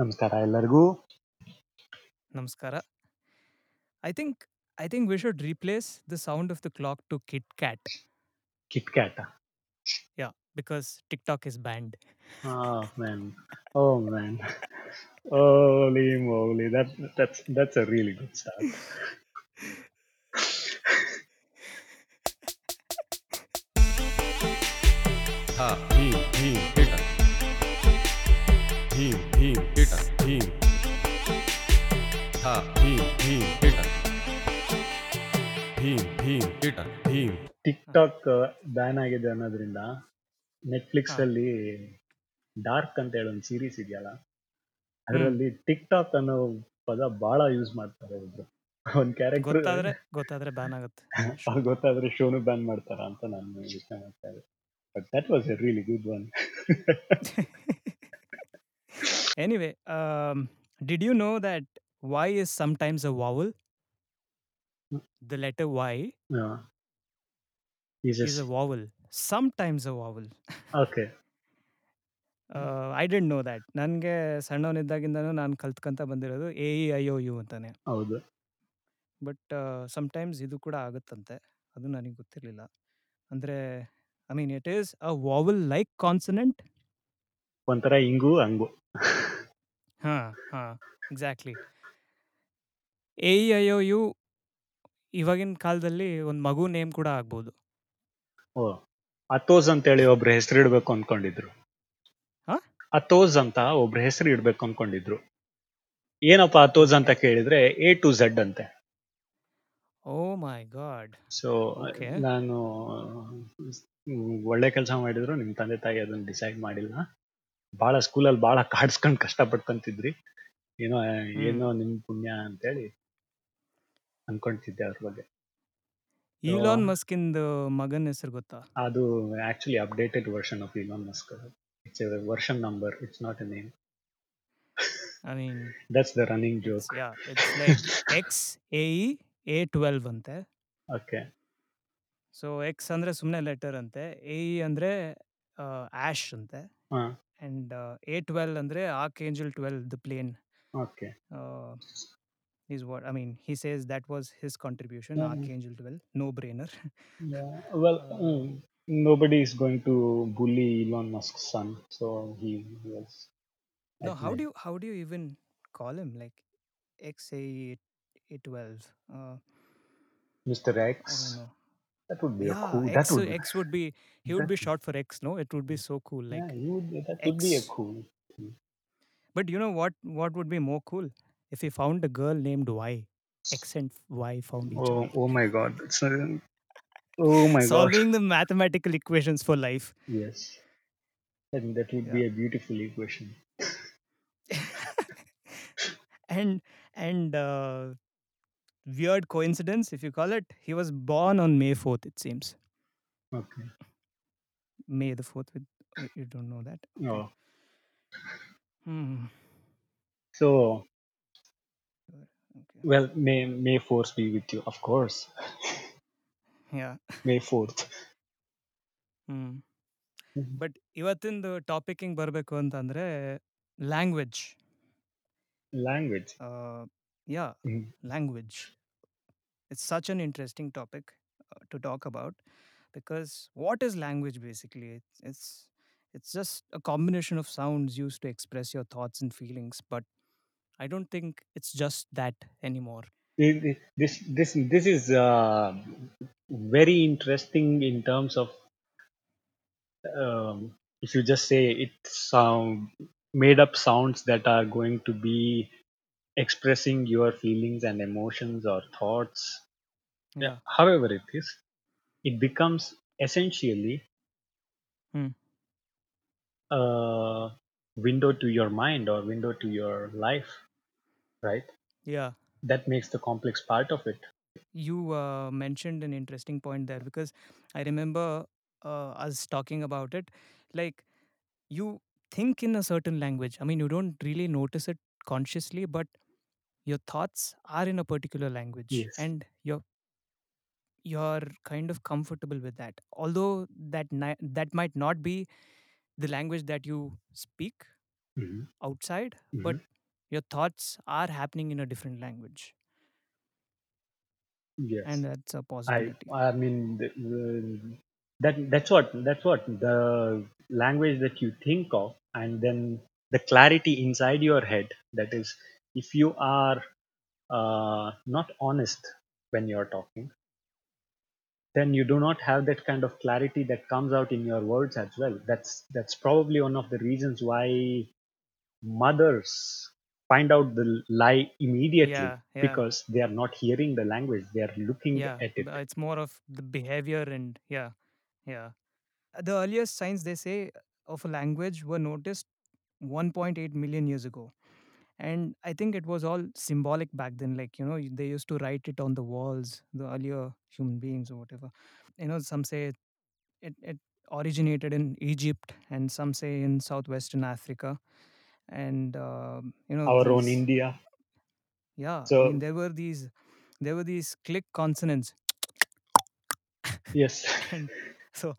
ನಮಸ್ಕಾರ ಎಲ್ಲರಿಗೂ. Namaskara. I think I think we should replace the sound of the clock to Kit Kat. Kit Kat. Yeah, because TikTok is banned. Oh man. Oh man. Holy moly. That that's that's a really good start. TikTok ban ಆಗಿದೆ ಅನ್ನೋದ್ರಿಂದ Netflix ಹಾ. ಅಲ್ಲಿ dark ಅಂತ ಹೇಳಿ ಒಂದು series ಇದೆಯಲ್ಲ ಅದರಲ್ಲಿ tick talk ಅನ್ನೋ ಪದ ಬಹಳ ಯೂಸ್ ಮಾಡ್ತಾರೆ ಒಬ್ರು. ಒಂದ್ ಕ್ಯಾರೆಕ್ಟರ್ ಗೊತ್ತಾದ್ರೆ ಗೊತ್ತಾದ್ರೆ ಬ್ಯಾನ್ ಆಗುತ್ತೆ. ಗೊತ್ತಾದ್ರೆ ಶೋನು ಬ್ಯಾನ್ ಮಾಡ್ತಾರ ಅಂತ ನಾನು ಯೋಚನೆ ಮಾಡ್ತಾ ಇದ್ದೆ. But that was a really good one anyway, um, did you know that Y is sometimes a vowel? The letter Y is a vowel. Sometimes a vowel. Okay I don't know that ನನಗೆ ಸಣ್ಣವನಿದ್ದಾಗಿಂದನೂ ನಾನು ಕಲ್ತ್ಕೊಂತ ಬಂದಿರೋದು A E I O U ಅಂತಾನೆ. ಹೌದು. But sometimes ಇದು ಕೂಡ ಆಗುತ್ತಂತೆ. ಅದು ನನಗೆ ಗೊತ್ತಿರಲಿಲ್ಲ. ಅಂದರೆ I mean it is a vowel like consonant ಒಂಥರ ಹಿಂಗು ಹಂಗು ಹಾಂ ಹಾಂ exactly A E I O U ಇವಾಗಿನ ಕಾಲದಲ್ಲಿ ಒಂದು ಮಗು ನೇಮ್ ಕೂಡ ಆಗ್ಬೋದು. ಓ ಅತೋಸ್ ಅಂತ ಹೇಳಿ ಒಬ್ರು ಹೆಸರು ಇಡ್ಬೇಕು ಅನ್ಕೊಂಡಿದ್ರು. ಹಾ? ಅತೋಸ್ ಅಂತ ಒಬ್ರು ಹೆಸರು ಇಡ್ಬೇಕು ಅನ್ಕೊಂಡಿದ್ರು. ಏನಪ್ಪ ಅತೋಸ್ ಅಂತ ಕೇಳಿದ್ರೆ ಎ ಟು ಝಡ್ ಅಂತೆ. Oh my god. So Okay. ನಾನು ಹ್ಮ್, ಒಳ್ಳೆ ಕೆಲಸ ಮಾಡಿದ್ರು ನಿಮ್ ತಂದೆ ತಾಯಿ ಅದನ್ನ ಡಿಸೈಡ್ ಮಾಡಿಲ್ಲ. ಬಹಳ ಸ್ಕೂಲಲ್ಲಿ ಬಹಳ ಕಾಡ್ಸ್ಕೊಂಡ್ ಕಷ್ಟಪಡ್ಕೊಂತಿದ್ರಿ ಏನೋ ಏನೋ ನಿಮ್ ಪುಣ್ಯ ಅಂತೇಳಿ ಅನ್ಕೊಂತಿದ್ದೆ ಅವ್ರ ಬಗ್ಗೆ. ಈಲಾನ್ ಮಸ್ಕಿಂದು ಮಗನ ಹೆಸರು ಗೊತ್ತಾ? ಅದು actually updated version of Elon Musk it's a version number it's not a name I mean that's the running joke yeah it's like X A E A twelve ಅಂತೆ. ಓಕೆ ಸೊ ಎಕ್ಸ್ ಅಂದ್ರೆ ಸುಮ್ಮನೆ letter ಅಂತೆ A E ಅಂದ್ರೆ ಆಶ್ ಅಂತೆ. And A 12 ಅಂದ್ರೆ archangel twelve the plane okay is what I mean. He says that was his contribution, Mm. Archangel 12, no brainer. Yeah. Well, uh, mm, nobody is going to bully Elon Musk's son, so he was no, how do you how do you even call him like XA A12? Uh, Mr. X, I don't X. know. That would be a cool. That X would be. X would be he would be short for X. No, it would be so cool. Like you would. That would be a cool. But you know what? What would be more cool? If he found a girl named Y. X and Y found each oh, other. oh my god it's oh my god Solving the mathematical equations for life. yes and that would be a beautiful equation and and uh, weird coincidence, if you call it, he was born on May fourth. It seems okay May the fourth. With uh, you don't know that. oh Hmm. so. well may may force be with you of course Yeah. may 4th hmm Mhm. But ಇವತ್ತಿಂದು topic ಹಿಂಗೆ ಬರಬೇಕು ಅಂತಂದರೆ language language yeah Mhm. language. It's such an interesting topic uh, to talk about because what is language basically? It's, it's it's just a combination of sounds used to express your thoughts and feelings, but I don't think it's just that anymore. Thi- thi- this this this is uh, very interesting in terms of um, if you just say it's sound made up sounds that are going to be expressing your feelings and emotions or thoughts Yeah. however it is it becomes essentially Hmm. a window to your mind or window to your life right Yeah. that makes the complex part of it You uh, mentioned an interesting point there because I remember uh, us talking about it. Like, you think in a certain language. I mean, you don't really notice it consciously, but your thoughts are in a particular language Yes. and you're you're kind of comfortable with that although that ni- that might not be the language that you speak Mhm. outside, but Mhm. Your thoughts are happening in a different language, and Yes. that's a I possibility. I mean the, the, that that's what that's what the language that you think of, and then the clarity inside your head. That is, if you are uh, not honest when you're talking, then you do not have that kind of clarity that comes out in your words as well. That's that's probably one of the reasons why mothers find out the lie immediately Yeah, yeah, because they are not hearing the language; they are looking yeah. at it. It's more of the behavior and yeah, yeah. Uh, the earliest signs they say of a language were noticed 1.8 million years ago. And I think it was all symbolic back then. Like, you know, they used to write it on the walls, the earlier human beings or whatever. You know, some say it, it originated in Egypt and some say in southwestern Africa. And, um, you know, Our own these, India. yeah, I mean, So there were these, there were these click consonants. yes, and so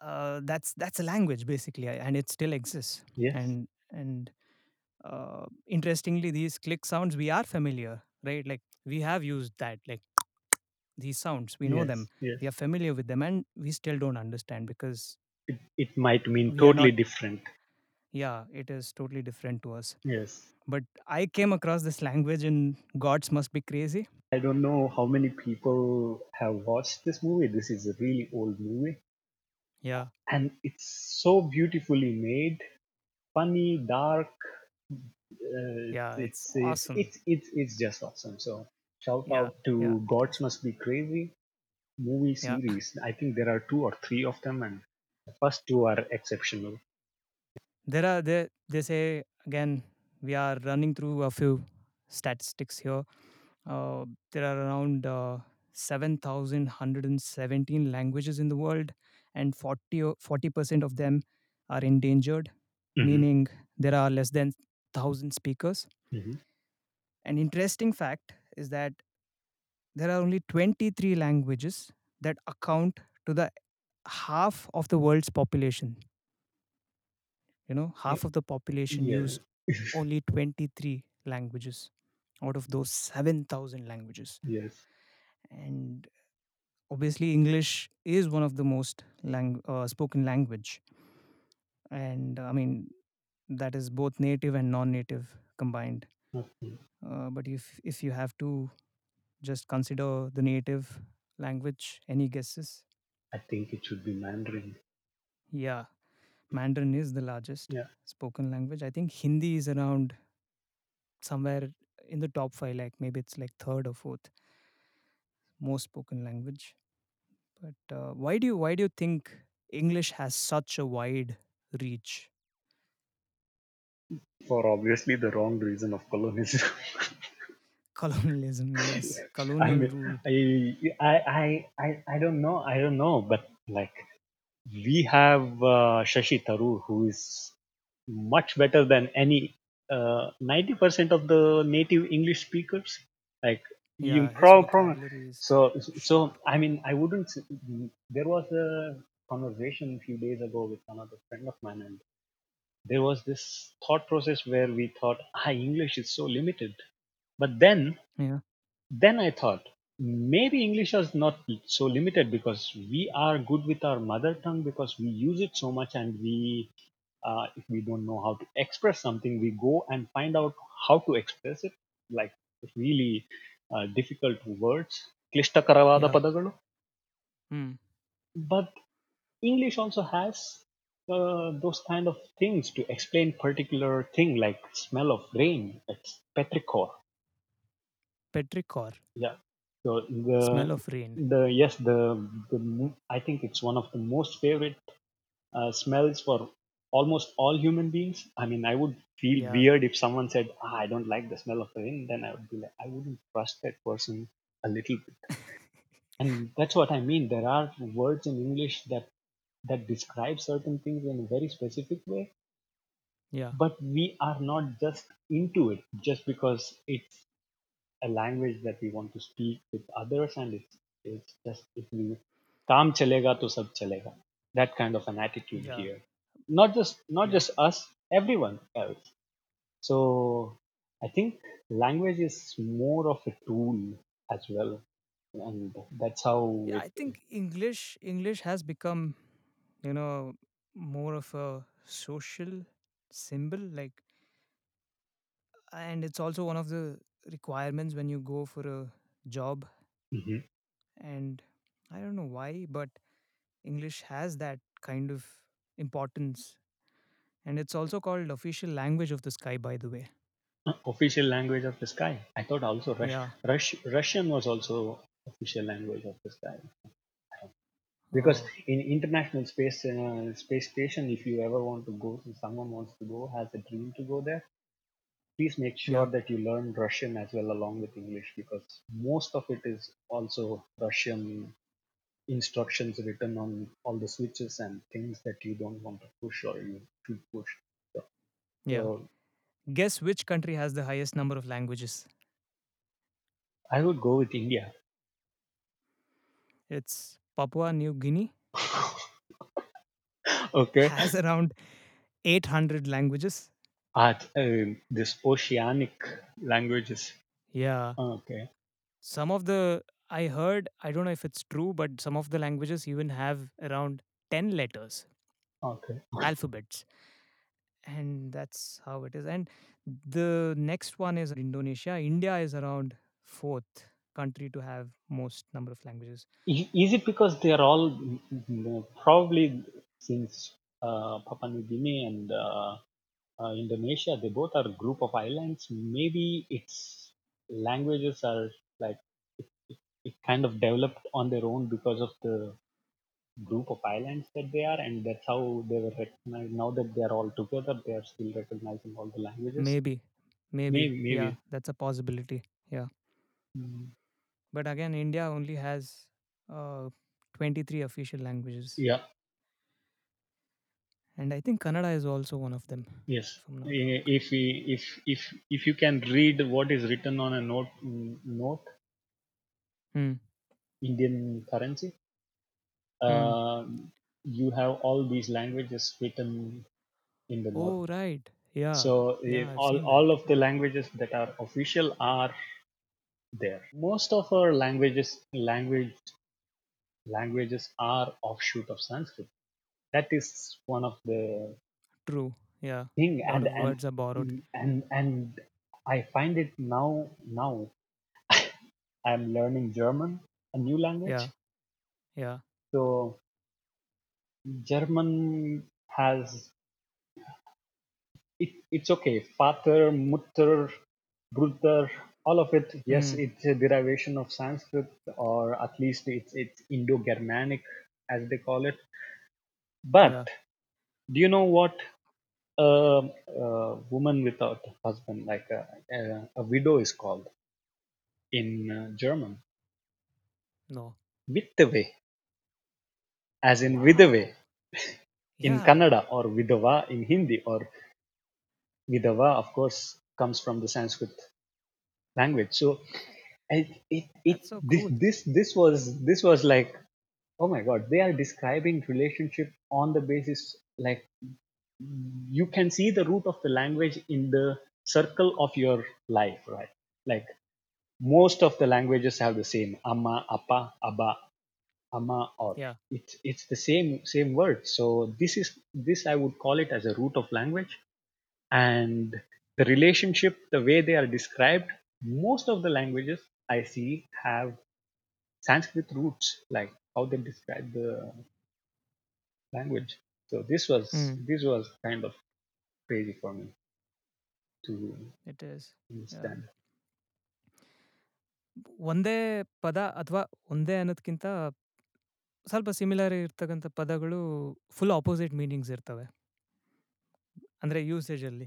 uh, that's that's a language basically and it still exists yes, and and uh, interestingly these click sounds we are familiar right like we have used that like these sounds we know them yes. we are familiar with them and we still don't understand because It, it might mean we are totally not different. Yeah it is totally different to us Yes. but i came across this language in gods must be crazy I don't know how many people have watched this movie. This is a really old movie, yeah and it's so beautifully made, funny, dark. Uh, yeah it's it's it's awesome it's it's it's just awesome. So shout yeah out yeah to Gods Must Be Crazy movie yeah series. I think there are two or three of them, and the first two are exceptional. There are there they say again we are running through a few statistics here. Uh, there are around uh, 7117 languages in the world and 40 o- 40% of them are endangered hmm meaning there are less than 1000 speakers. Hmm an interesting fact is that there are only 23 languages that account to the half of the world's population you know half of the population use only 23 languages out of those 7000 languages yes. and obviously english is one of the most lang- uh, spoken language and i mean that is both native and non-native combined Okay. uh, but if if you have to just consider the native language any guesses I think it should be Mandarin. yeah mandarin is the largest Yeah, spoken language. I think hindi is around somewhere in the top 5 like maybe it's like third or fourth most spoken language. But uh, why do you why do you think english has such a wide reach? For obviously the wrong reason of colonialism. colonialism yes. I mean, I, I, I, I don't know. I don't know, but like we have uh, Shashi Tharoor, who is much better than any uh, 90% of the native English speakers. Like you yeah his pro, pro so so I mean I wouldn't. There was a conversation a few days ago with another friend of mine, and there was this thought process where we thought, ah, English is so limited. But then yeah then I thought maybe English is not so limited because we are good with our mother tongue because we use it so much and we uh, if we don't know how to express something we go and find out how to express it like really uh, difficult words ಕ್ಲಿಷ್ಟಕರವಾದ yeah ಪದಗಳು hmm. but English also has uh, those kind of things to explain particular thing like smell of rain it's petrichor petrichor Yeah. so the smell of rain the yes the the mo- I think it's one of the most favorite uh, smells for almost all human beings. I mean, I would feel yeah weird if someone said, ah, "I don't like the smell of rain." Then I would be like, I wouldn't trust that person a little bit. And that's what I mean. There are words in English that that describe certain things in a very specific way, yeah but we are not just into it just because it's a language that we want to speak with others and it's it's just if we काम चलेगा तो सब चलेगा that kind of an attitude yeah here not just not yeah just us everyone else. So I think language is more of a tool as well, and that's how Yeah, it. I think English English has become, you know, more of a social symbol like and it's also one of the requirements when you go for a job Mhm. and I don't know why but English has that kind of importance and it's also called official language of the sky by the way. Official language of the sky. I thought also Rus- Yeah. Rus- Russian was also official language of the sky. because Oh, in international space uh, space station if you ever want to go someone wants to go has a dream to go there please make sure that you learn russian as well along with english because most of it is also russian instructions written on all the switches and things that you don't want to push or you should push so, Yeah. so Guess which country has the highest number of languages? i would go with india It's Papua New Guinea okay has around 800 languages. Art, uh, this oceanic languages Yeah. okay Some of the I heard, I don't know if it's true, but some of the languages even have around 10 letters, okay alphabets. And that's how it is. And the next one is Indonesia. India is around fourth country to have most number of languages. I- Is it because they are all mm, mm, probably since uh, Papua New Guinea and uh, uh, Indonesia, they both are a group of islands. Maybe its languages are like it, it, it kind of developed on their own because of the group of islands that they are, and that's how they were recognized. Now that they are all together, they are still recognizing all the languages. Maybe, maybe. Maybe, Yeah, that's a possibility. Yeah. Mm, But again, India only has uh, 23 official languages. Yeah. And I think Kannada is also one of them, Yes. if I'm not I- wrong. If we, if if if you can read what is written on a note note Hmm. Indian currency, Hmm. uh, you have all these languages written in the note. Oh, right. Yeah. So eh, Yeah, all all of the languages that are official are there. Most of our languages language languages are offshoot of Sanskrit. That is one of the True. Yeah. thing, and and words are borrowed. and and I find it now now I'm learning German, a new language. Yeah. Yeah. So German has it, it's okay. Vater, Mutter, Bruder, all of it. Yes, Hmm. it's a derivation of Sanskrit, or at least it's it's Indo-Germanic, as they call it. But Yeah. do you know what a, a woman without a husband, like a, a, a widow, is called in uh, German? No. Witwe, as in Wow. Vidave in Yeah. Kannada, or Vidava in Hindi, or Vidava, of course, comes from the Sanskrit language. So it, it, it That's so this cool. this this was this was like oh my god they are describing relationship on the basis like you can see the root of the language in the circle of your life right? Like most of the languages have the same amma appa abba amma or Yeah. it's it's the same same word. So this is this i would call it as a root of language. And the relationship the way they are described most of the languages i see have sanskrit roots like how they describe the language. So this was mm. this was kind of crazy for me to It is. Yeah. understand. ಒಂದೇ ಪದ ಅಥವಾ ಒಂದೇ ಅನ್ನೋದಕ್ಕಿಂತ ಸ್ವಲ್ಪ similar ಇರ್ತಕ್ಕಂಥ ಪದಗಳು full opposite meanings ಇರ್ತವೆ. ಅಂದರೆ ಯೂಸೇಜಲ್ಲಿ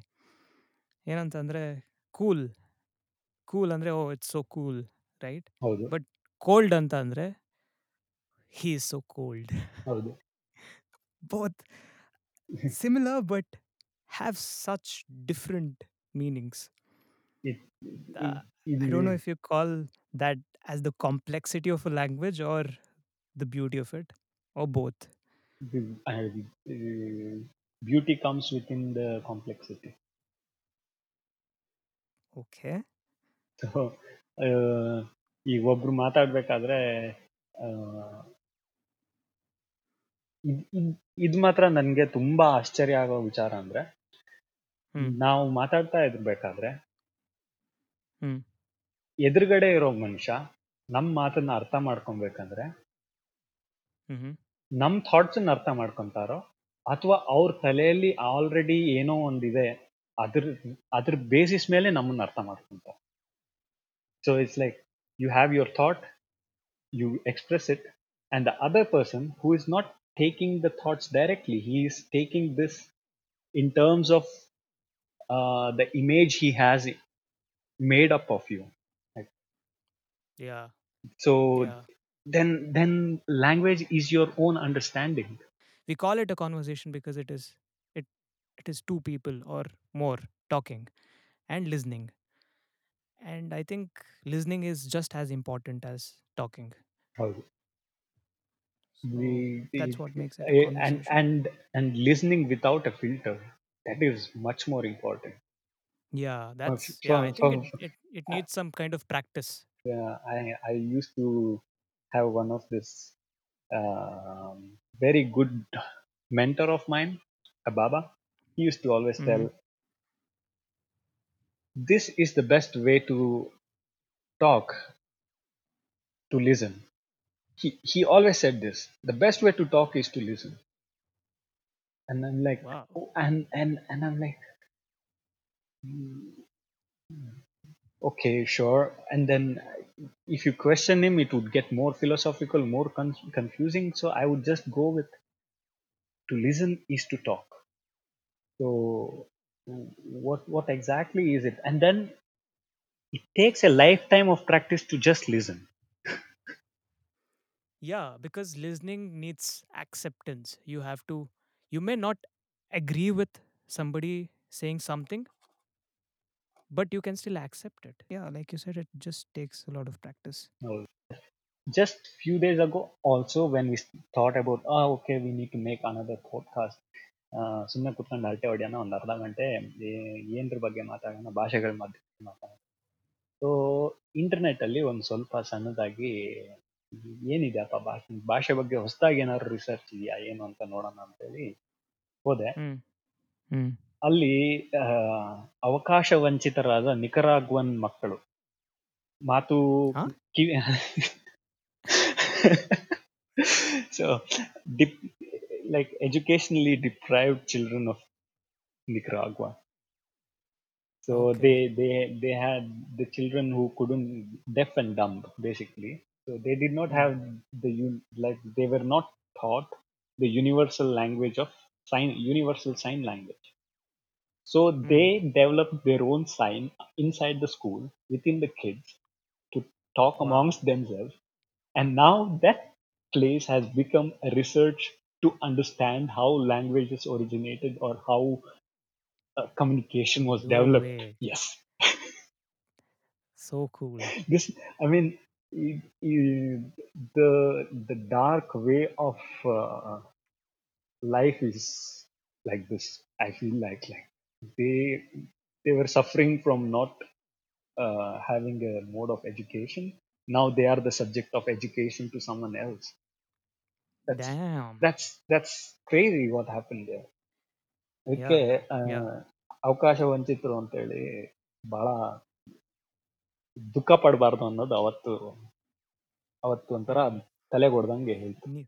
ಏನಂತಂದರೆ ಕೂಲ್ ಕೂಲ್ ಅಂದರೆ ಓ it's so cool right but cold ಅಂತ ಅಂದರೆ ಹೀ ಇಸ್ ಸೋ ಕೋಲ್ಡ್ ಹೌದು both similar but have such different meanings it, Uh, it, it, I don't know if you call that as the complexity of a language or the beauty of it, or both. the- I- uh, beauty comes with in the complexity okay so ಈಗ ಒಬ್ರು ಮಾತಾಡ್ಬೇಕಾದ್ರೆ ಇದು ಮಾತ್ರ ನನ್ಗೆ ತುಂಬಾ ಆಶ್ಚರ್ಯ ಆಗೋ ವಿಚಾರ ಅಂದ್ರೆ ಹ್ಮ್. ನಾವು ಮಾತಾಡ್ತಾ ಇರ್ಬೇಕಾದ್ರೆ ಹ್ಮ್. ಎದುರುಗಡೆ ಇರೋ ಮನುಷ್ಯ ನಮ್ ಮಾತನ್ನ ಅರ್ಥ ಮಾಡ್ಕೊಬೇಕಂದ್ರೆ ಹ್ಮ್ ನಮ್ ಥಾಟ್ಸ್ ಅರ್ಥ ಮಾಡ್ಕೊಂತಾರೋ ಅಥವಾ ಅವ್ರ ತಲೆಯಲ್ಲಿ ಆಲ್ರೆಡಿ ಏನೋ ಒಂದಿದೆ ಅದ್ರ ಅದ್ರ ಬೇಸಿಸ್ ಮೇಲೆ ನಮ್ಮನ್ನ ಅರ್ಥ ಮಾಡ್ಕೊಂತಾರೆ so it's like you have your thought you express it and the other person who taking the thoughts directly. He is taking this in terms of uh, the image he has made up of you. Yeah. So yeah. then, then language is your own understanding. We call it a conversation because it is it it is two people or more talking and listening. And I think listening is just as important as talking so We- that's what makes it a eh, and conversation. and and listening without a filter that is much more important. Yeah that's f- yeah i think it, it, it needs some kind of practice. yeah, i i used to have one of this um, very good mentor of mine a baba. He used to always tell this is the best way to talk to listen he he always said this the best way to talk is to listen. And i'm like wow. Oh, and and and i'm like "Hmm, okay sure. And then if you question him it would get more philosophical more con- confusing. So i would just go with to listen is to talk. So what what exactly is it? And then it takes a lifetime of practice to just listen yeah because listening needs acceptance you have to you may not agree with somebody saying something but you can still accept it yeah like you said it just takes a lot of practice just few days ago also when we thought about ah okay we need to make another podcast ಸುಮ್ಮನೆ ಕುತ್ಕೊಂಡು ಅರಟೆ ಹೊಡ್ಯೋಣ ಒಂದು ಅರ್ಧ ಗಂಟೆ ಏ- ಏನ್ರ ಬಗ್ಗೆ ಮಾತಾಡೋಣ ಭಾಷೆಗಳ ಮಧ್ಯೆ ಮಾತಾಡೋಣ ಸೊ ಇಂಟರ್ನೆಟ್ ಅಲ್ಲಿ ಒಂದು ಸ್ವಲ್ಪ ಸಣ್ಣದಾಗಿ ಏನಿದೆಯಪ್ಪ ಭಾಷೆ ಭಾಷೆ ಬಗ್ಗೆ ಹೊಸದಾಗಿ ಏನಾದ್ರು ರಿಸರ್ಚ್ ಇದೆಯಾ ಏನು ಅಂತ ನೋಡೋಣ ಅಂತೇಳಿ ಹೋದೆ. ಹ್ಮ್. ಅಲ್ಲಿ ಆ, ಅವಕಾಶ ವಂಚಿತರಾದ ನಿಕರಾಗ್ವನ್ ಮಕ್ಕಳು. ಮಾತು ಹಾ? ಕಿವಿ so drip like educationally deprived children of Nicaragua so they they they had had the children who deaf and and dumb basically so they did not have the un- like they were not taught the universal language of sign universal sign language. So they developed their own sign inside the school within the kids to talk amongst themselves. And now that place has become a research to understand how languages originated or how uh, communication was No developed. way. yes. So cool. this i mean i- i- the the dark way of uh, life is like this i feel like like they they were suffering from not uh, having a mode of education now they are the subject of education to someone else that's Damn. that's that's crazy what happened there ಅದಕ್ಕೆ ಆ, yeah. ಅವಕಾಶ ವಂಚಿತರು ಅಂತೇಳಿ ಬಹಳ ದುಃಖ ಪಡಬಾರ್ದು ಅನ್ನೋದು ಅವತ್ತು ಅವತ್ತು ಒಂಥರ ತಲೆಗೆ ಹೊಡೆದಂಗೆ ಹೇಳ್ತೀನಿ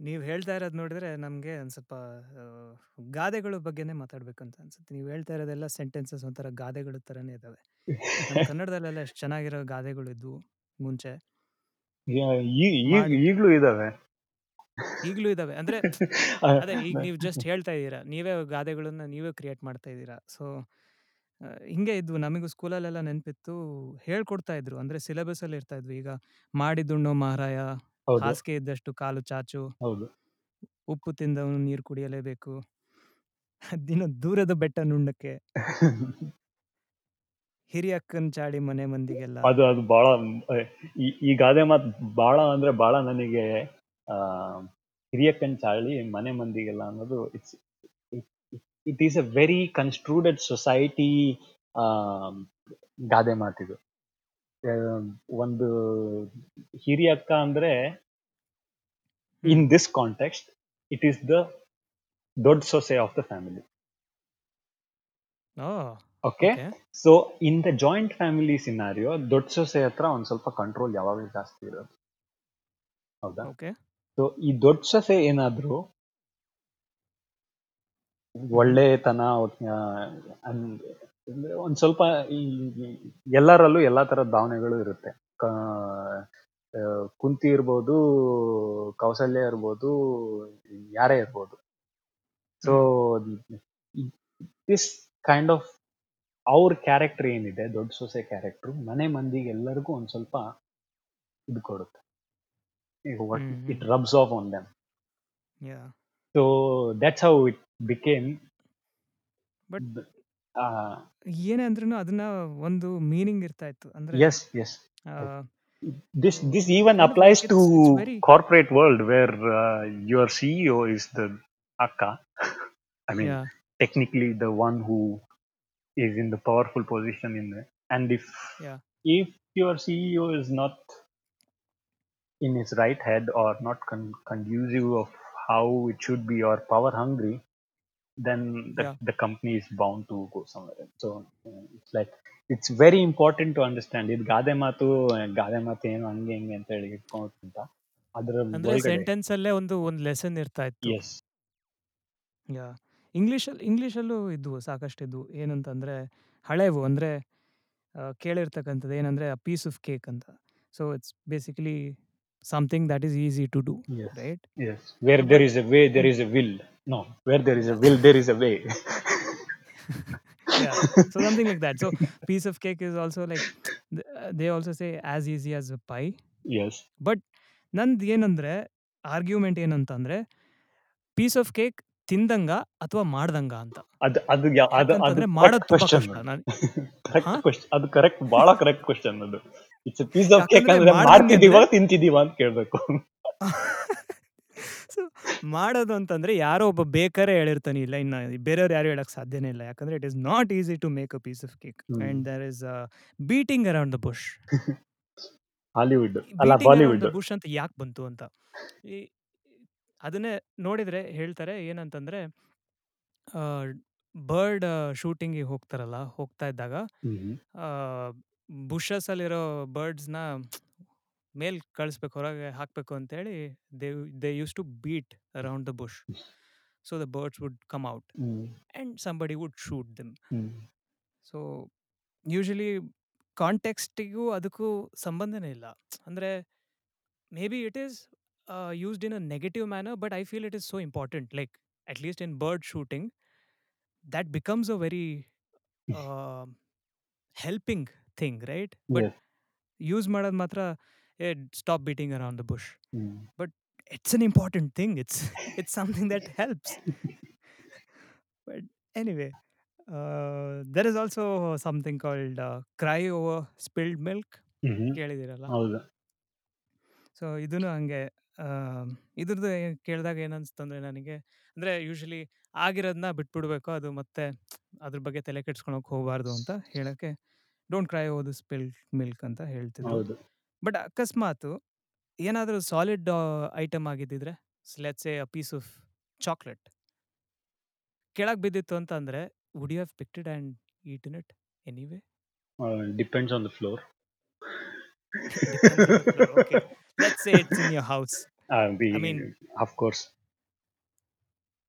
ನೀವ್ ಹೇಳ್ತಾ ಇರೋದು ನೋಡಿದ್ರೆ ನಮಗೆ ಒಂದು ಸ್ವಲ್ಪ ಗಾದೆಗಳ ಬಗ್ಗೆನೇ ಅಂತ ಅನ್ಸುತ್ತೆ. ನೀವು ಹೇಳ್ತಾ ಇರೋದೆಲ್ಲ ಸೆಂಟೆನ್ಸಸ್ ಒಂಥರ ಗಾದೆಗಳ ಥರನೇ ಇದ್ದಾವೆ ಕನ್ನಡದಲ್ಲೆಲ್ಲ ಎಷ್ಟು ಚೆನ್ನಾಗಿರೋ ಗಾದೆಗಳು ಇದ್ವು ಮುಂಚೆ. ಈಗ್ಲೂ ಇದಾವೆ. ಈಗಲೂ ಇದಾವೆ. ಅಂದ್ರೆ ಅದೇ ಈಗ ನೀವು ಜಸ್ಟ್ ಹೇಳ್ತಾ ಇದ್ದೀರಾ. ನೀವೇ ಗಾದೆಗಳನ್ನ ನೀವೇ ಕ್ರಿಯೇಟ್ ಮಾಡ್ತಾ ಇದ್ದೀರಾ. ಸೊ ಹಿಂಗೆ ಇದ್ವು. ನಮಗೂ ಸ್ಕೂಲಲ್ಲೆಲ್ಲ ನೆನಪಿತ್ತು. ಹೇಳ್ಕೊಡ್ತಾ ಇದ್ರು. ಅಂದ್ರೆ ಸಿಲೆಬಸ್ ಅಲ್ಲಿ ಇರ್ತಾ ಇದ್ವಿ. ಈಗ ಮಾಡಿದುಣ್ಣೋ ಮಹಾರಾಯ ಹೌದು. ಹಾಸಿಗೆ ಇದ್ದಷ್ಟು ಕಾಲು ಚಾಚು ಹೌದು. ಉಪ್ಪು ತಿಂದವನು ನೀರು ಕುಡಿಯಲೇಬೇಕು. ದಿನ ದೂರದ ಬೆಟ್ಟ ನುಣ್ಣಕ್ಕೆ. ಹಿರಿಯಕ್ಕನ್ ಚಾಡಿ ಮನೆ ಮಂದಿಗೆಲ್ಲ. ಅದು ಅದು ಬಹಳ ಈ- ಈ ಗಾದೆ ಮಾತು ಬಹಳ ಅಂದ್ರೆ ಬಹಳ ನನಗೆ ಆ ಹಿರಿಯಕ್ಕನ್ ಚಾಳಿ ಮನೆ ಮಂದಿಗೆಲ್ಲ ಅನ್ನೋದು it's it is a very constructed society ಗಾದೆ ಮಾತಿದು ಒಂದು ಹಿರಿಯ ಅಕ್ಕ ಅಂದ್ರೆ in this context it is the ದೊಡ್ಡ ಸೊಸೆ of the family okay so in the joint family scenario ದೊಡ್ಡ ಸೊಸೆ ಹತ್ರ ಒಂದ್ ಸ್ವಲ್ಪ ಕಂಟ್ರೋಲ್ ಯಾವಾಗಲೂ ಜಾಸ್ತಿ ಇರೋದು. ಹೌದಾ? ಸೊ ಈ ದೊಡ್ಡ ಸೊಸೆ ಏನಾದ್ರು ಒಳ್ಳೆತನ ಒಂದ್ ಸ್ವಲ್ಪ ಈ ಎಲ್ಲರಲ್ಲೂ ಎಲ್ಲಾ ತರ ಭಾವನೆಗಳು ಇರುತ್ತೆ. ಕುಂತಿ ಇರ್ಬೋದು ಕೌಸಲ್ಯ ಇರ್ಬೋದು ಯಾರೇ ಇರ್ಬೋದು. ಸೊ ದಿಸ್ ಕೈಂಡ್ ಆಫ್ ಅವ್ರ ಕ್ಯಾರೆಕ್ಟರ್ ಏನಿದೆ ದೊಡ್ಡ ಸೊಸೆ ಕ್ಯಾರೆಕ್ಟ್ರು ಮನೆ ಮಂದಿಗೆ ಎಲ್ಲರಿಗೂ ಒಂದ್ ಸ್ವಲ್ಪ ಇದು ಕೊಡುತ್ತೆ. It rubs off on them yeah so that's how it became But ಏನೇ ಅಂದ್ರೂ ಅದನ್ನ ಒಂದು ಮೀನಿಂಗ್ ಇರ್ತಾ ಇತ್ತು ಅಂದ್ರೆ ಎಸ್ ಎಸ್ ಆ, this this even Kind of applies like to it's- it's very- corporate world where uh, your ceo is the akka i mean yeah technically the one who is in the powerful position in there and if Yeah. if your ceo is not in his right head or not con- conducive of how it should be or power hungry then the, Yeah. the company is bound to go somewhere. Else. so uh, it's like it's very important to understand. ಇದು ಗಾದೆ ಮಾತು ಗಾದೆ ಮಾತು ಏನು ಹಂಗೆ ಹಿಂಗೆ ಅಂತ ಹೇಳಿ ಇಟ್ಕೊಂಡ್ಕಿಂತ ಅದರ ಸೆಂಟೆನ್ಸ್ ಅಲ್ಲೇ ಒಂದು ಒಂದು ಲೆಸನ್ ಇರ್ತಾ ಇತ್ತು. ಎಸ್ ಯಾ ಇಂಗ್ಲೀಷಲ್ಲಿ ಇಂಗ್ಲೀಷಲ್ಲೂ ಇದ್ವು ಸಾಕಷ್ಟು ಇದ್ವು. ಏನಂತಂದರೆ ಹಳೆವು ಅಂದರೆ ಕೇಳಿರ್ತಕ್ಕಂಥದ್ದು ಏನಂದರೆ ಅ ಪೀಸ್ ಆಫ್ ಕೇಕ್ ಅಂತ. So it's basically something that is easy to do Yes. right yes where there is a way there is a will no where there is a will there is a way yeah so something like that so piece of cake is also like uh, they also say as easy as a pie yes but ನಂದು ಏನಂದ್ರೆ argument ಏನಂತಂದ್ರೆ piece of cake ತಿಂದಂಗ ಅಥವಾ ಮಾಡ್ದಂಗ ಅಂತ ಅದು ಅದು ಅದು ಮಾಡೋದು ಅದು ಕರೆಕ್ಟ್ ಬಹಳ ಕರೆಕ್ಟ್ ಕ್ವಶನ್ ಅದು ಇಟ್ಸ್ ಪೀಸ್ ಆಫ್ ಕೇಕ್ ಅಂದ್ರೆ ಮಾಡ್ತಿದೀವ ತಿಂತಿದೀವ ಅಂತ ಕೇಳ್ಬೇಕು. ಮಾಡೋದು ಅಂತಂದ್ರೆ ಯಾರೋ ಒಬ್ಬ ಬೇಕರೇ ಹೇಳಿರ್ತಾನೆ ಇಲ್ಲ ಇನ್ನ ಬೇರೆಯವ್ರು ಯಾರು ಹೇಳಕ್ ಸಾಧ್ಯನೇ ಇಲ್ಲ. ಯಾಕಂದ್ರೆ it is not easy to make a piece of cake and there is beating around the bush Hollywood ಅಲ್ಲ ಬಾಲಿವುಡ್ ಬುಷ್ ಅಂತ ಯಾಕೆ ಬಂತು ಅಂತ? ಈ ಅದನ್ನೇ ನೋಡಿದ್ರೆ ಹೇಳ್ತಾರೆ ಏನಂತಂದ್ರೆ ಬರ್ಡ್ ಶೂಟಿಂಗ್ ಹೋಗ್ತಾರಲ್ಲ ಹೋಗ್ತಾ ಇದ್ದಾಗ ಬುಷಸ್ ಅಲ್ಲಿರೋ ಬರ್ಡ್ಸ್ನ ಮೇಲ್ ಕಳಿಸ್ಬೇಕು ಹೊರಗೆ ಹಾಕಬೇಕು ಅಂತೇಳಿ they they use to beat around the bush so the birds would come out and somebody wood shoot them so usually ಕಾಂಟೆಕ್ಸ್ಟಿಗೂ ಅದಕ್ಕೂ ಸಂಬಂಧನೇ ಇಲ್ಲ ಅಂದರೆ may be it is used in a negative manner but I feel it is so important like at least in bird shooting that becomes a very helping thing right but use ಮಾಡೋದು ಮಾತ್ರ ಏ stop beating around the bush but it's an important thing it's it's something that helps but anyway there is also something called cry over spilled milk ಕೇಳಿದಿರಲ್ಲ so ಇದನ್ನು ಹಂಗೆ ಇದ್ರದ್ದು ಕೇಳಿದಾಗ ಏನನ್ಸ್ತಂದ್ರೆ ನನಗೆ ಅಂದರೆ usually ಆಗಿರೋದನ್ನ ಬಿಟ್ಬಿಡ್ಬೇಕು. ಅದು ಮತ್ತೆ ಅದ್ರ ಬಗ್ಗೆ ತಲೆ ಕೆಡ್ಸ್ಕೊಳಕ್ ಹೋಗಬಾರ್ದು ಅಂತ ಹೇಳೋಕ್ಕೆ don't cry over spilled milk ಅಂತ ಹೇಳ್ತಿದ್ರು. ಹೌದು. ಬಟ್ ಅಕಸ್ಮಾತ್ ಏನಾದರೂ solid item ಆಗಿದ್ದಿದ್ರೆ let's a piece of chocolate ಕೆಳಗೆ ಬಿದ್ದಿತ್ತು ಅಂತ ಅಂದರೆ would you have picked and eat in it anyway depends on the floor let's say it's in your house I mean of course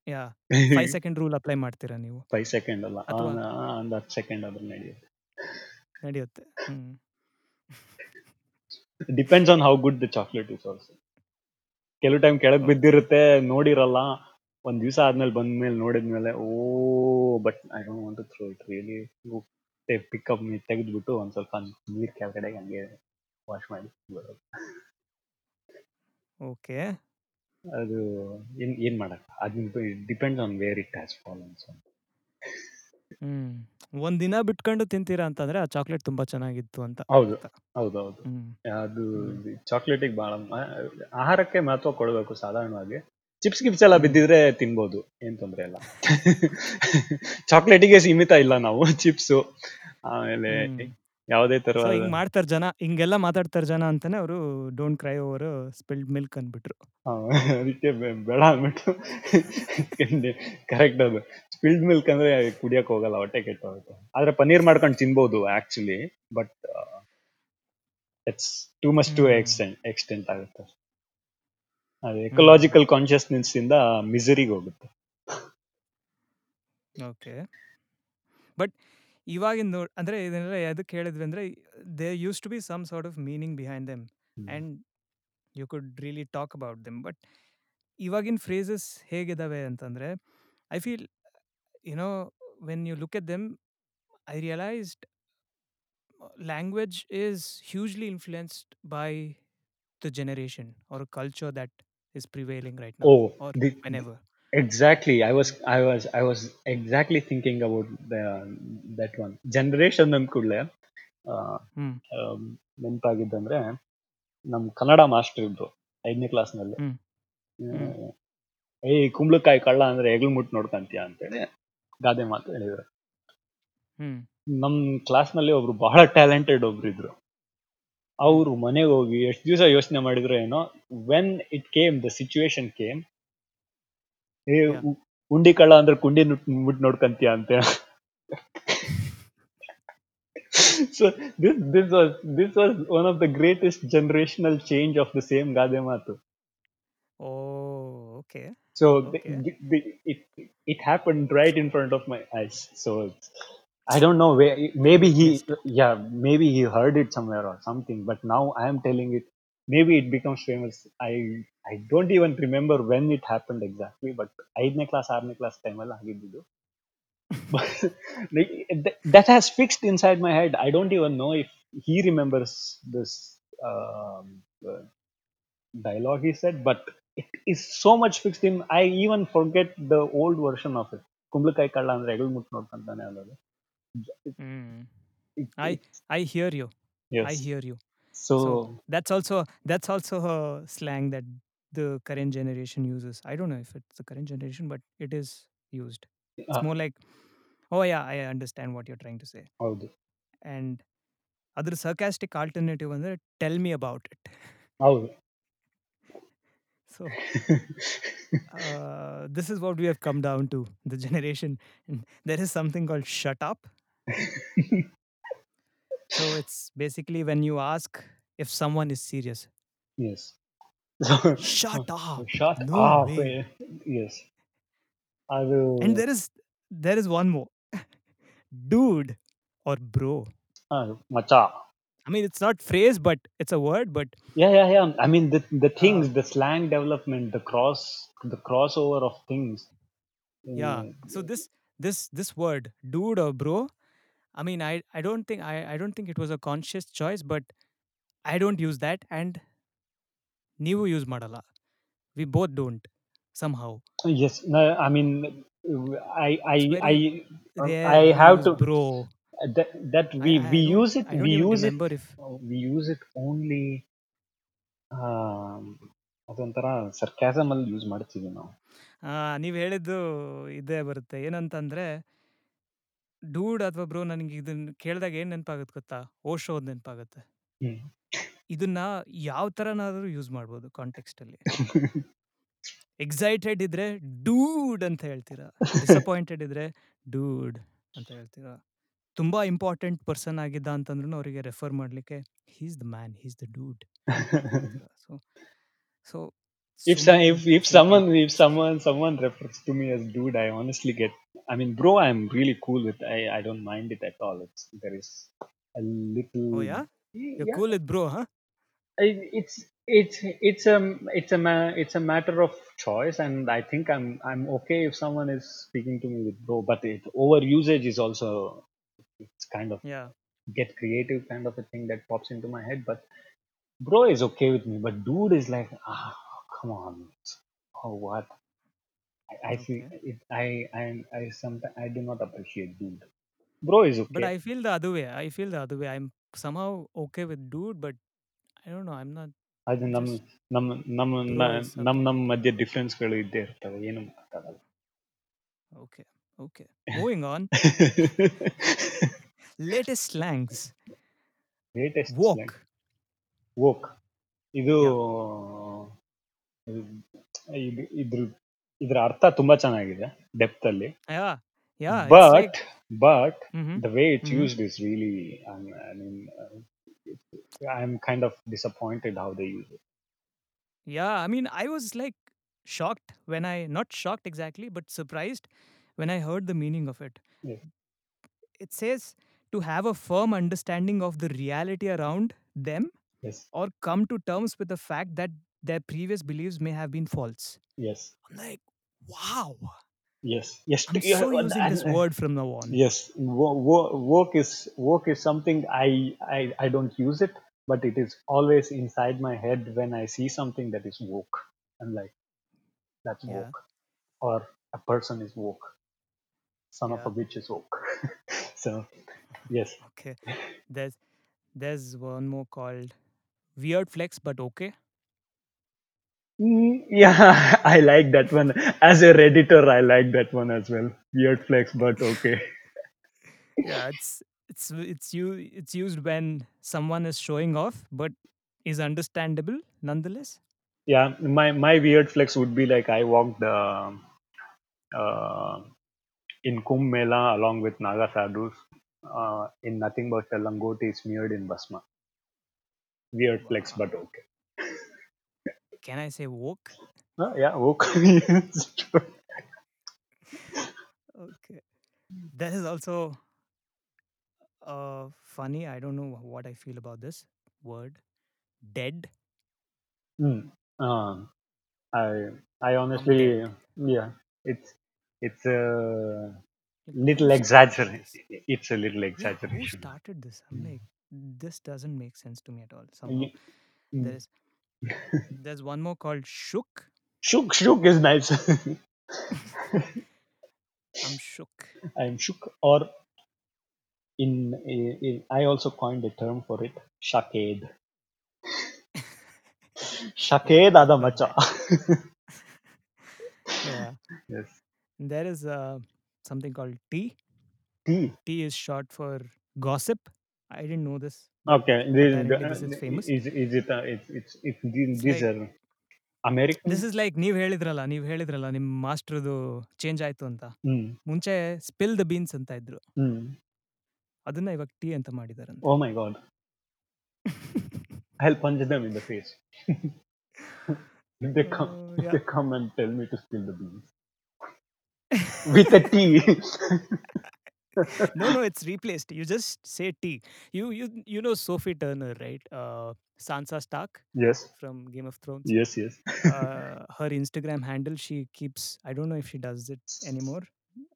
yeah 5 second rule apply ಮಾಡ್ತೀರಾ ನೀವು? 5 second ಅಲ್ಲ. ಅಥವಾ- ಆ, ಒಂದ್ ಹತ್ತು ಸೆಕೆಂಡ್ ಆದ್ರೂ ನಡೆಯುತ್ತೆ. ನಡೆಯುತ್ತೆ. Depends on how good the chocolate is also ಕೆಲವು ಟೈಮ್ ಕೆಳಗೆ ಬಿದ್ದಿರುತ್ತೆ ನೋಡಿರಲ್ಲ. ಒಂದ್ ದಿವಸ ಆದ್ಮೇಲೆ ಬಂದ್ಮೇಲೆ ನೋಡಿದ್ಮೇಲೆ ಓ but I don't want to throw it really pick up ತೆಗೆದ್ಬಿಟ್ಟು ಒಂದ್ ಸ್ವಲ್ಪ ನೀರ್ ಕೆಳಗಡೆ ಹಂಗೆ ವಾಶ್ ಮಾಡಿ ಬರೋದು ಓಕೆ. ಅದು ಏನ್ ಏನ್ ಮಾಡಕ್? ಅದ್ depends on where it has fallen so hmm ಒಂದ್ ದಿನ ಬಿಟ್ಕೊಂಡು ತಿಂತೀರಾ ಅಂತಂದ್ರೆ ಆ ಚಾಕ್ಲೇಟ್ ತುಂಬಾ ಚೆನ್ನಾಗಿತ್ತು ಅಂತ ಹೌದು ಅರ್ಥ. ಹೌದು ಹೌದು ಹ್ಮ್ ಅದು ಚಾಕ್ಲೇಟಿಗೆ ಬಹಳ ಆಹಾರಕ್ಕೆ ಮಹತ್ವ ಕೊಡಬೇಕು ಸಾಧಾರಣವಾಗಿ ಚಿಪ್ಸ್ ಗಿಪ್ಸ್ ಎಲ್ಲ ಹ್ಮ್. ಬಿದ್ದಿದ್ರೆ ತಿನ್ಬೋದು ಏನ್ ತೊಂದ್ರೆ ಇಲ್ಲ ಚಾಕ್ಲೇಟಿಗೆ ಸೀಮಿತ ಇಲ್ಲ ನಾವು ಚಿಪ್ಸ್ ಆಮೇಲೆ ಹ್ಮ್. ಯಾವುದೇ ತರ ಹಿಂಗ್ ಮಾಡ್ತಾರ ಜನ ಹಿಂಗೆಲ್ಲ ಮಾತಾಡ್ತಾರ ಜನ ಅಂತಾನೆ ಅವರು don't cry over spilled milk ಅಂದ್ಬಿಟ್ರು. ಅದಕ್ಕೆ ಬೇಡ ಅಂದ್ಬಿಟ್ಟು ಕರೆಕ್ಟ್ ಅದು. ಸ್ಪಿಲ್ಡ್ ಮಿಲ್ಕ್ ಅಂದ್ರೆ ಕುಡಿಯಕ್ ಹೋಗಲ್ಲ ಹೊಟ್ಟೆ ಕೆಟ್ಟ ಹೋಗುತ್ತೆ ಆದ್ರೆ ಪನ್ನೀರ್ ಮಾಡ್ಕೊಂಡು ತಿನ್ಬಹುದು actually but it's too much to. Extent extent ಆಗುತ್ತೆ. ಅದೇ ಎಕಲಾಜಿಕಲ್ ಕಾನ್ಶಿಯಸ್ನೆಸ್ ಇಂದ ಮಿಸರಿಗೆ ಹೋಗುತ್ತೆ. ಓಕೆ. ಬಟ್ ಇವಾಗಿನ ನೋಡ್ ಅಂದರೆ ಇದನ್ನೆಲ್ಲ ಎದಕ್ಕೆ ಹೇಳಿದ್ವಿ ಅಂದ್ರೆ they use to be some sort of meaning behind them and you could really talk about them but ಇವಾಗಿನ ಫ್ರೇಸಸ್ ಹೇಗಿದ್ದಾವೆ ಅಂತಂದರೆ I feel you know when you look at them I realised language is hugely influenced by the generation or culture that is prevailing right now Oh, or the- whenever. Exactly. I was I was I was exactly thinking about the that one. Generation ಅಂದ ಕೂಡಲೇ ಹ್ಮ್. ನೆನಪಾಗಿದ್ದಂದ್ರೆ ನಮ್ Kannada master ಇದ್ರು ಐದನೇ ಕ್ಲಾಸ್ನಲ್ಲಿ. ಹ್ಮ್. ಏ ಕುಂಬಳಕಾಯಿ ಕಳ್ಳ ಅಂದ್ರೆ ಹೆಗ್ಲು ಮುಟ್ಟು ನೋಡ್ಕಂತೀಯ? ಅಂತೇಳಿ ಗಾದೆ ಮಾತು ಹೇಳಿದ್ರು. ಹ್ಮ್. ನಮ್ ಕ್ಲಾಸ್ನಲ್ಲಿ ಒಬ್ರು ಬಹಳ ಟ್ಯಾಲೆಂಟೆಡ್ ಒಬ್ರು ಇದ್ರು. ಅವ್ರು ಮನೆಗೆ ಹೋಗಿ ಎಷ್ಟು ದಿವಸ ಯೋಚನೆ ಮಾಡಿದ್ರು ಏನೋ when it came the situation came ಏ Yeah. ಉ- ಉಂಡಿ ಕಳ್ಳ ಅಂದ್ರೆ ಕುಂಡಿ ಮುಟ್ ನೋಡ್ಕಂತೀಯ ಅಂತ so this this was this was one of the greatest generational change of the same ಗಾದೆ ಮಾತು oh okay So Okay. the, the, it it happened right in front of my eyes. So it's, I don't know where. Maybe he, yeah, maybe he heard it somewhere or something. But now I am telling it. Maybe it becomes famous. I I don't even remember when it happened exactly. But ಐದನೇ class ಆರನೇ class ಟೈಮಲ್ಲಿ ಆಗಿದ್ದು that has fixed inside my head. I don't even know if he remembers this um, uh, dialogue he said, but it is so much fixed in. I even forget the old version of it. ಕುಂಬಳಕಾಯಿ ಕಳ್ಳ ಅಂದ್ರೆ ಹೆಗಲ್ ಮುಟ್ಟು ನೋಡ್ಕೊಂತಾನೆ ಅನ್ನೋದು mm. It- I it's- I hear you yes. I hear you So, So that's also that's also a slang that the current generation uses. I don't know if it's the current generation, but it is used. It's Ah. more like, oh yeah, I understand what you're trying to say. ಹೌದು And other sarcastic alternative ಅಂದ್ರೆ tell me about it. ಹೌದು So uh, this is what we have come down to the generation. And there is something called shut up. So it's basically when you ask if someone is serious. Yes. Shut up. Shut no up. Way. Eh. Yes. I will. And there is there is one more, dude or bro. Uh, macha. I mean, it's not phrase, but it's a word. But yeah, yeah, yeah. I mean, the the things, uh, the slang development, the cross, the crossover of things. Yeah. Uh, so this this this word, dude or bro, I mean I I don't think I, I don't think it was a conscious choice, but I don't use that and ನೀವು use Madala. We both don't somehow. How yes no, i mean i i i very i have to bro that that we I, I we use it I we use it if we use it only um, ಅದೊಂಥರ sarcasm ಅಲ್ಲಿ use ಮಾಡ್ತೀವಿ ನಾವು ನೀವು ಹೇಳಿದ್ದು ಇದೇ ಬರುತ್ತೆ ಏನಂತಂದ್ರೆ dude ಅಥವಾ ಬ್ರೋ ನನಗೆ ಇದನ್ನ ಕೇಳಿದಾಗ ಏನು ನೆನಪಾಗುತ್ತೆ ಗೊತ್ತಾ? ಓಶೋ ನೆನಪಾಗುತ್ತೆ. ಹ್ಮ್. ಇದನ್ನ ಯಾವ ತರನಾದ್ರೂ ಯೂಸ್ ಮಾಡ್ಬೋದು ಕಾಂಟೆಕ್ಸ್ಟಲ್ಲಿ. ಎಕ್ಸೈಟೆಡ್ ಇದ್ರೆ ಡೂಡ್ ಅಂತ ಹೇಳ್ತೀರಾ? ಡಿಸಪಾಯಿಂಟೆಡ್ ಇದ್ರೆ ಡೂಡ್ ಅಂತ ಹೇಳ್ತೀರಾ? ತುಂಬಾ ಇಂಪಾರ್ಟೆಂಟ್ ಪರ್ಸನ್ ಆಗಿದ್ದ ಅಂತಂದ್ರೂ ಅವರಿಗೆ ರೆಫರ್ ಮಾಡ್ಲಿಕ್ಕೆ he's the man he's the dude so so if so, if if someone if someone someone refers to me as dude i honestly get i mean bro i'm really cool with i i don't mind it at all it's there is a little Oh, yeah? You're yeah cool with bro, huh? I- it's it's it's a it's a ma- it's a matter of choice and i think i'm i'm okay if someone is speaking to me with bro but it over usage is also it's kind of Yeah. get creative kind of a thing that pops into my head but bro is okay with me but dude is like ah come on oh what i, I Okay. it i i i sometimes i do not appreciate dude bro is okay But I feel the other way. I feel the other way. I'm somehow okay with dude, but I don't know. I'm not. ಅದು ನಮ್ಮ Just ನಮ್ಮ ನಮ್ಮ throw ನ- something. ನಮ್ಮ ನಮ್ಮ ಮಧ್ಯೆ ಡಿಫ್ರೆನ್ಸ್ಗಳು ಇದ್ದೇ ಇರ್ತವೆ ಏನು ಮಾಡೋಕ್ಕಾಗಲ್ಲ Okay. Okay. Moving on. Latest slangs. Latest Woke. Woke ಇದು ಇದು ಇದ್ರ ಇದ್ರ ಅರ್ಥ ತುಂಬಾ ಚೆನ್ನಾಗಿದೆ ಡೆಪ್ತ್ ಅಲ್ಲಿ Yeah. Yeah. it's but like, but Mhm. the way it's Mhm. used is really um, i mean uh, i'm kind of disappointed how they use it Yeah. I mean, I was like shocked when I, not shocked exactly, but surprised when I heard the meaning of it. Yes. It says to have a firm understanding of the reality around them yes or come to terms with the fact that their previous beliefs may have been false. yes I'm like, wow. yes yes I'm yeah, so and- using this and- uh, word from now on. yes wo- wo- work is work is something I, I i don't use it but it is always inside my head when i see something that is woke i'm like that's Yeah. woke or a person is woke son of a bitch is woke so yes Okay. There's there's one more called Weird Flex, but okay. Mm, yeah i like that one as a redditor i like that one as well weird flex but okay Yeah, it's it's it's you it's used when someone is showing off, but is understandable nonetheless. yeah my my weird flex would be like i walked uh, uh, in kumbh mela along with naga sadhus uh, in nothing but a langoti smeared in basma weird flex Wow. but okay Can I say woke? Uh, yeah okay Yes, sure. Okay. That is also uh funny. I don't know what I feel about this word. Dead. Mm. Um, i i honestly yeah it's it's a little exaggeration it's a little Yeah, who exaggeration started this? I'm Mm. like, this doesn't make sense to me at all. Somehow Ye- mm. there is there's one more called shook. shook shook is nice I'm shook. i'm shook or in, in i also coined a term for it shaked shaked ada Got macha Yeah. yes There is uh, something called T. tea T is short for gossip. I didn't know this. okay this, is famous? is, it uh, it's it's, it's these American this is like ನೀವು ಹೇಳಿದ್ರಲ್ಲ ನೀವು ಹೇಳಿದ್ರಲ್ಲ ನಿಮ್ಮ ಮಾಸ್ಟರ್ದು change ಆಯ್ತು ಅಂತ. ಮುಂಚೆ spill the beans ಅಂತ ಇದ್ರು. ಅದನ್ನ ಇವಾಗ ಟೀ ಅಂತ ಮಾಡಿದಾರೆ ಓ my god I help punch them in the face they come they come and to spill the beans with a tea no no it's replaced. You just say T. you you you know sophie turner right? Uh sansa stark yes. from game of thrones. Yes yes. Uh, her instagram handle she keeps i don't know if she does it anymore.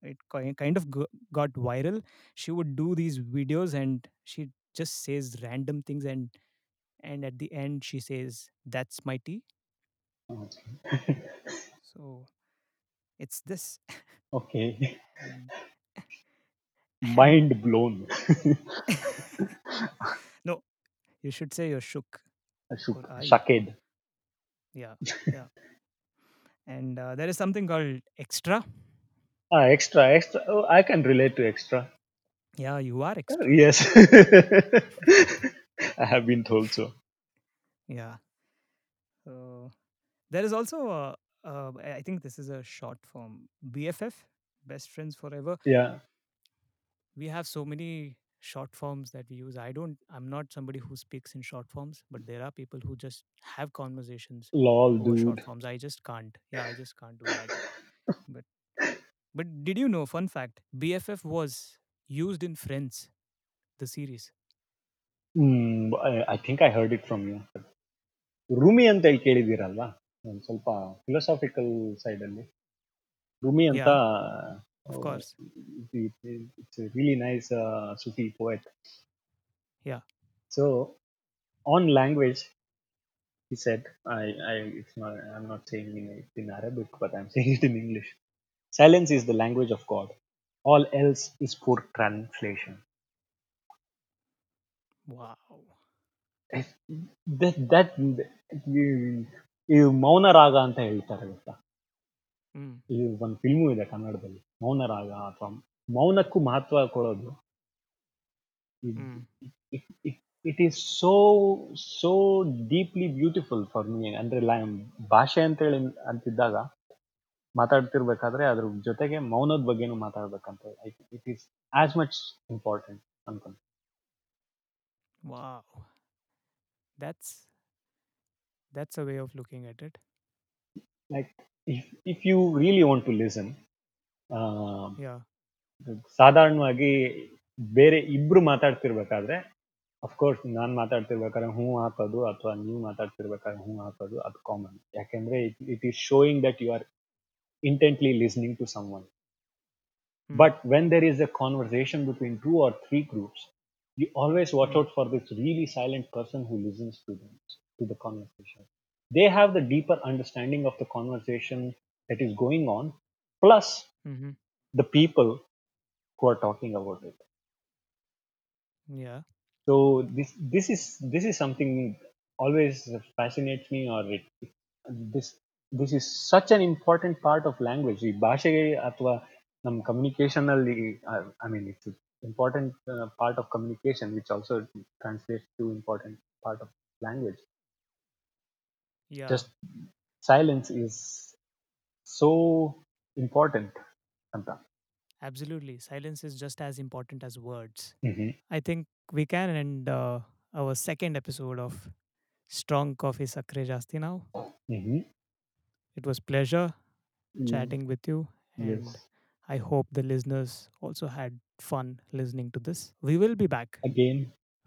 It kind of got viral. She would do these videos and she just says random things and and at the end she says that's my tea. So it's this. Okay mind blown. No you should say you're shook. Shook yeah yeah. And uh, there is something called extra. Ah extra extra. Oh, i can relate to extra. Yeah you are extra. Yes. I have been told so. Yeah. So there is also a, uh, I think this is a short form. BFF, best friends forever. yeah We have so many short forms that we use. I don't. I'm not somebody who speaks in short forms, but there are people who just have conversations lol over short dude forms. I just can't. Yeah, I just can't do that. But but did you know? Fun fact: BFF was used in Friends, the series. Hmm I think I heard it from you ರೂಮಿ ಅಂತ ಹೇಳಿ ಕೇಳಿದ್ದೀರಲ್ವಾ ಒಂದು ಸ್ವಲ್ಪ philosophical side ಅಲ್ಲಿ ರೂಮಿ ಅಂತ Of course. It's really nice ಸುಫಿ poet Yeah. So on language he said I, I it's not I'm not saying in, it in Arabic but I'm saying it in English silence is the language of God all else is poor translation Wow. That ಇದು ಮೌನ ರಾಗ ಅಂತ ಹೇಳ್ತಾರೆ ಗೊತ್ತಾ ಹ್ಮ್. ಈ ಒಂದು film ಇದೆ ಕನ್ನಡದಲ್ಲಿ ಮೌನರಾಗ ಅಥವಾ ಮೌನಕ್ಕೂ ಮಹತ್ವ ಕೊಡೋದು. ಹ್ಮ್. It is so so deeply beautiful for me. ಅಂದ್ರೆ ಲಾ- ಭಾಷೆ ಅಂತೇಳಿ ಅಂತಿದ್ದಾಗ ಮಾತಾಡ್ತಿರ್ಬೇಕಾದ್ರೆ ಅದ್ರ ಜೊತೆಗೆ ಮೌನದ ಬಗ್ಗೆನೂ ಮಾತಾಡ್ಬೇಕಂತ it is as much important ಅನ್ಕೊಂಡು. Wow. That's that's a way of looking at it. Like if if you really want to listen Yeah. ಸಾಧಾರಣವಾಗಿ ಬೇರೆ ಇಬ್ರು ಮಾತಾಡ್ತಿರ್ಬೇಕಾದ್ರೆ ಅಫ್ಕೋರ್ಸ್ ನಾನು ಮಾತಾಡ್ತಿರ್ಬೇಕಾದ್ರೆ ಹ್ಞೂ ಹಾಕೋದು ಅಥವಾ ನೀವು ಮಾತಾಡ್ತಿರ್ಬೇಕಾದ್ರೆ ಹ್ಞೂ ಹಾಕೋದು ಅದು ಕಾಮನ್ ಯಾಕೆಂದ್ರೆ it is showing that you are intently listening to some one Hmm. But when there is a conversation between two or three groups, you always watch Hmm. out for this really silent person who listens to them, to the conversation. They have the deeper understanding of the conversation that is going on, plus hmm the people who are talking about it. Yeah. So this this is this is something always fascinates me, or it, this this is such an important part of language. ಈ ಭಾಷೆಗೆ ಅಥವಾ ನಮ್ಮ communication ಅಲ್ಲಿ I mean it's important part of communication which also translates to important part of language yeah. just silence is so important ಅಂತ Absolutely. Silence is just as important as words. Mhm. I think we can end uh, our second episode of Strong Coffee Sakre Jasti now. Mhm. It was pleasure Mm, chatting with you and yes I hope the listeners also had fun listening to this. We will be back again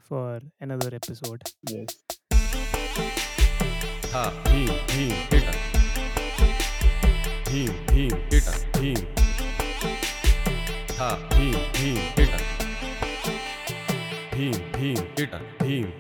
for another episode. yes था Bhim Bhim heater Bhim Bhim heater Bhim था Bhim Bhim heater Bhim Bhim heater Bhim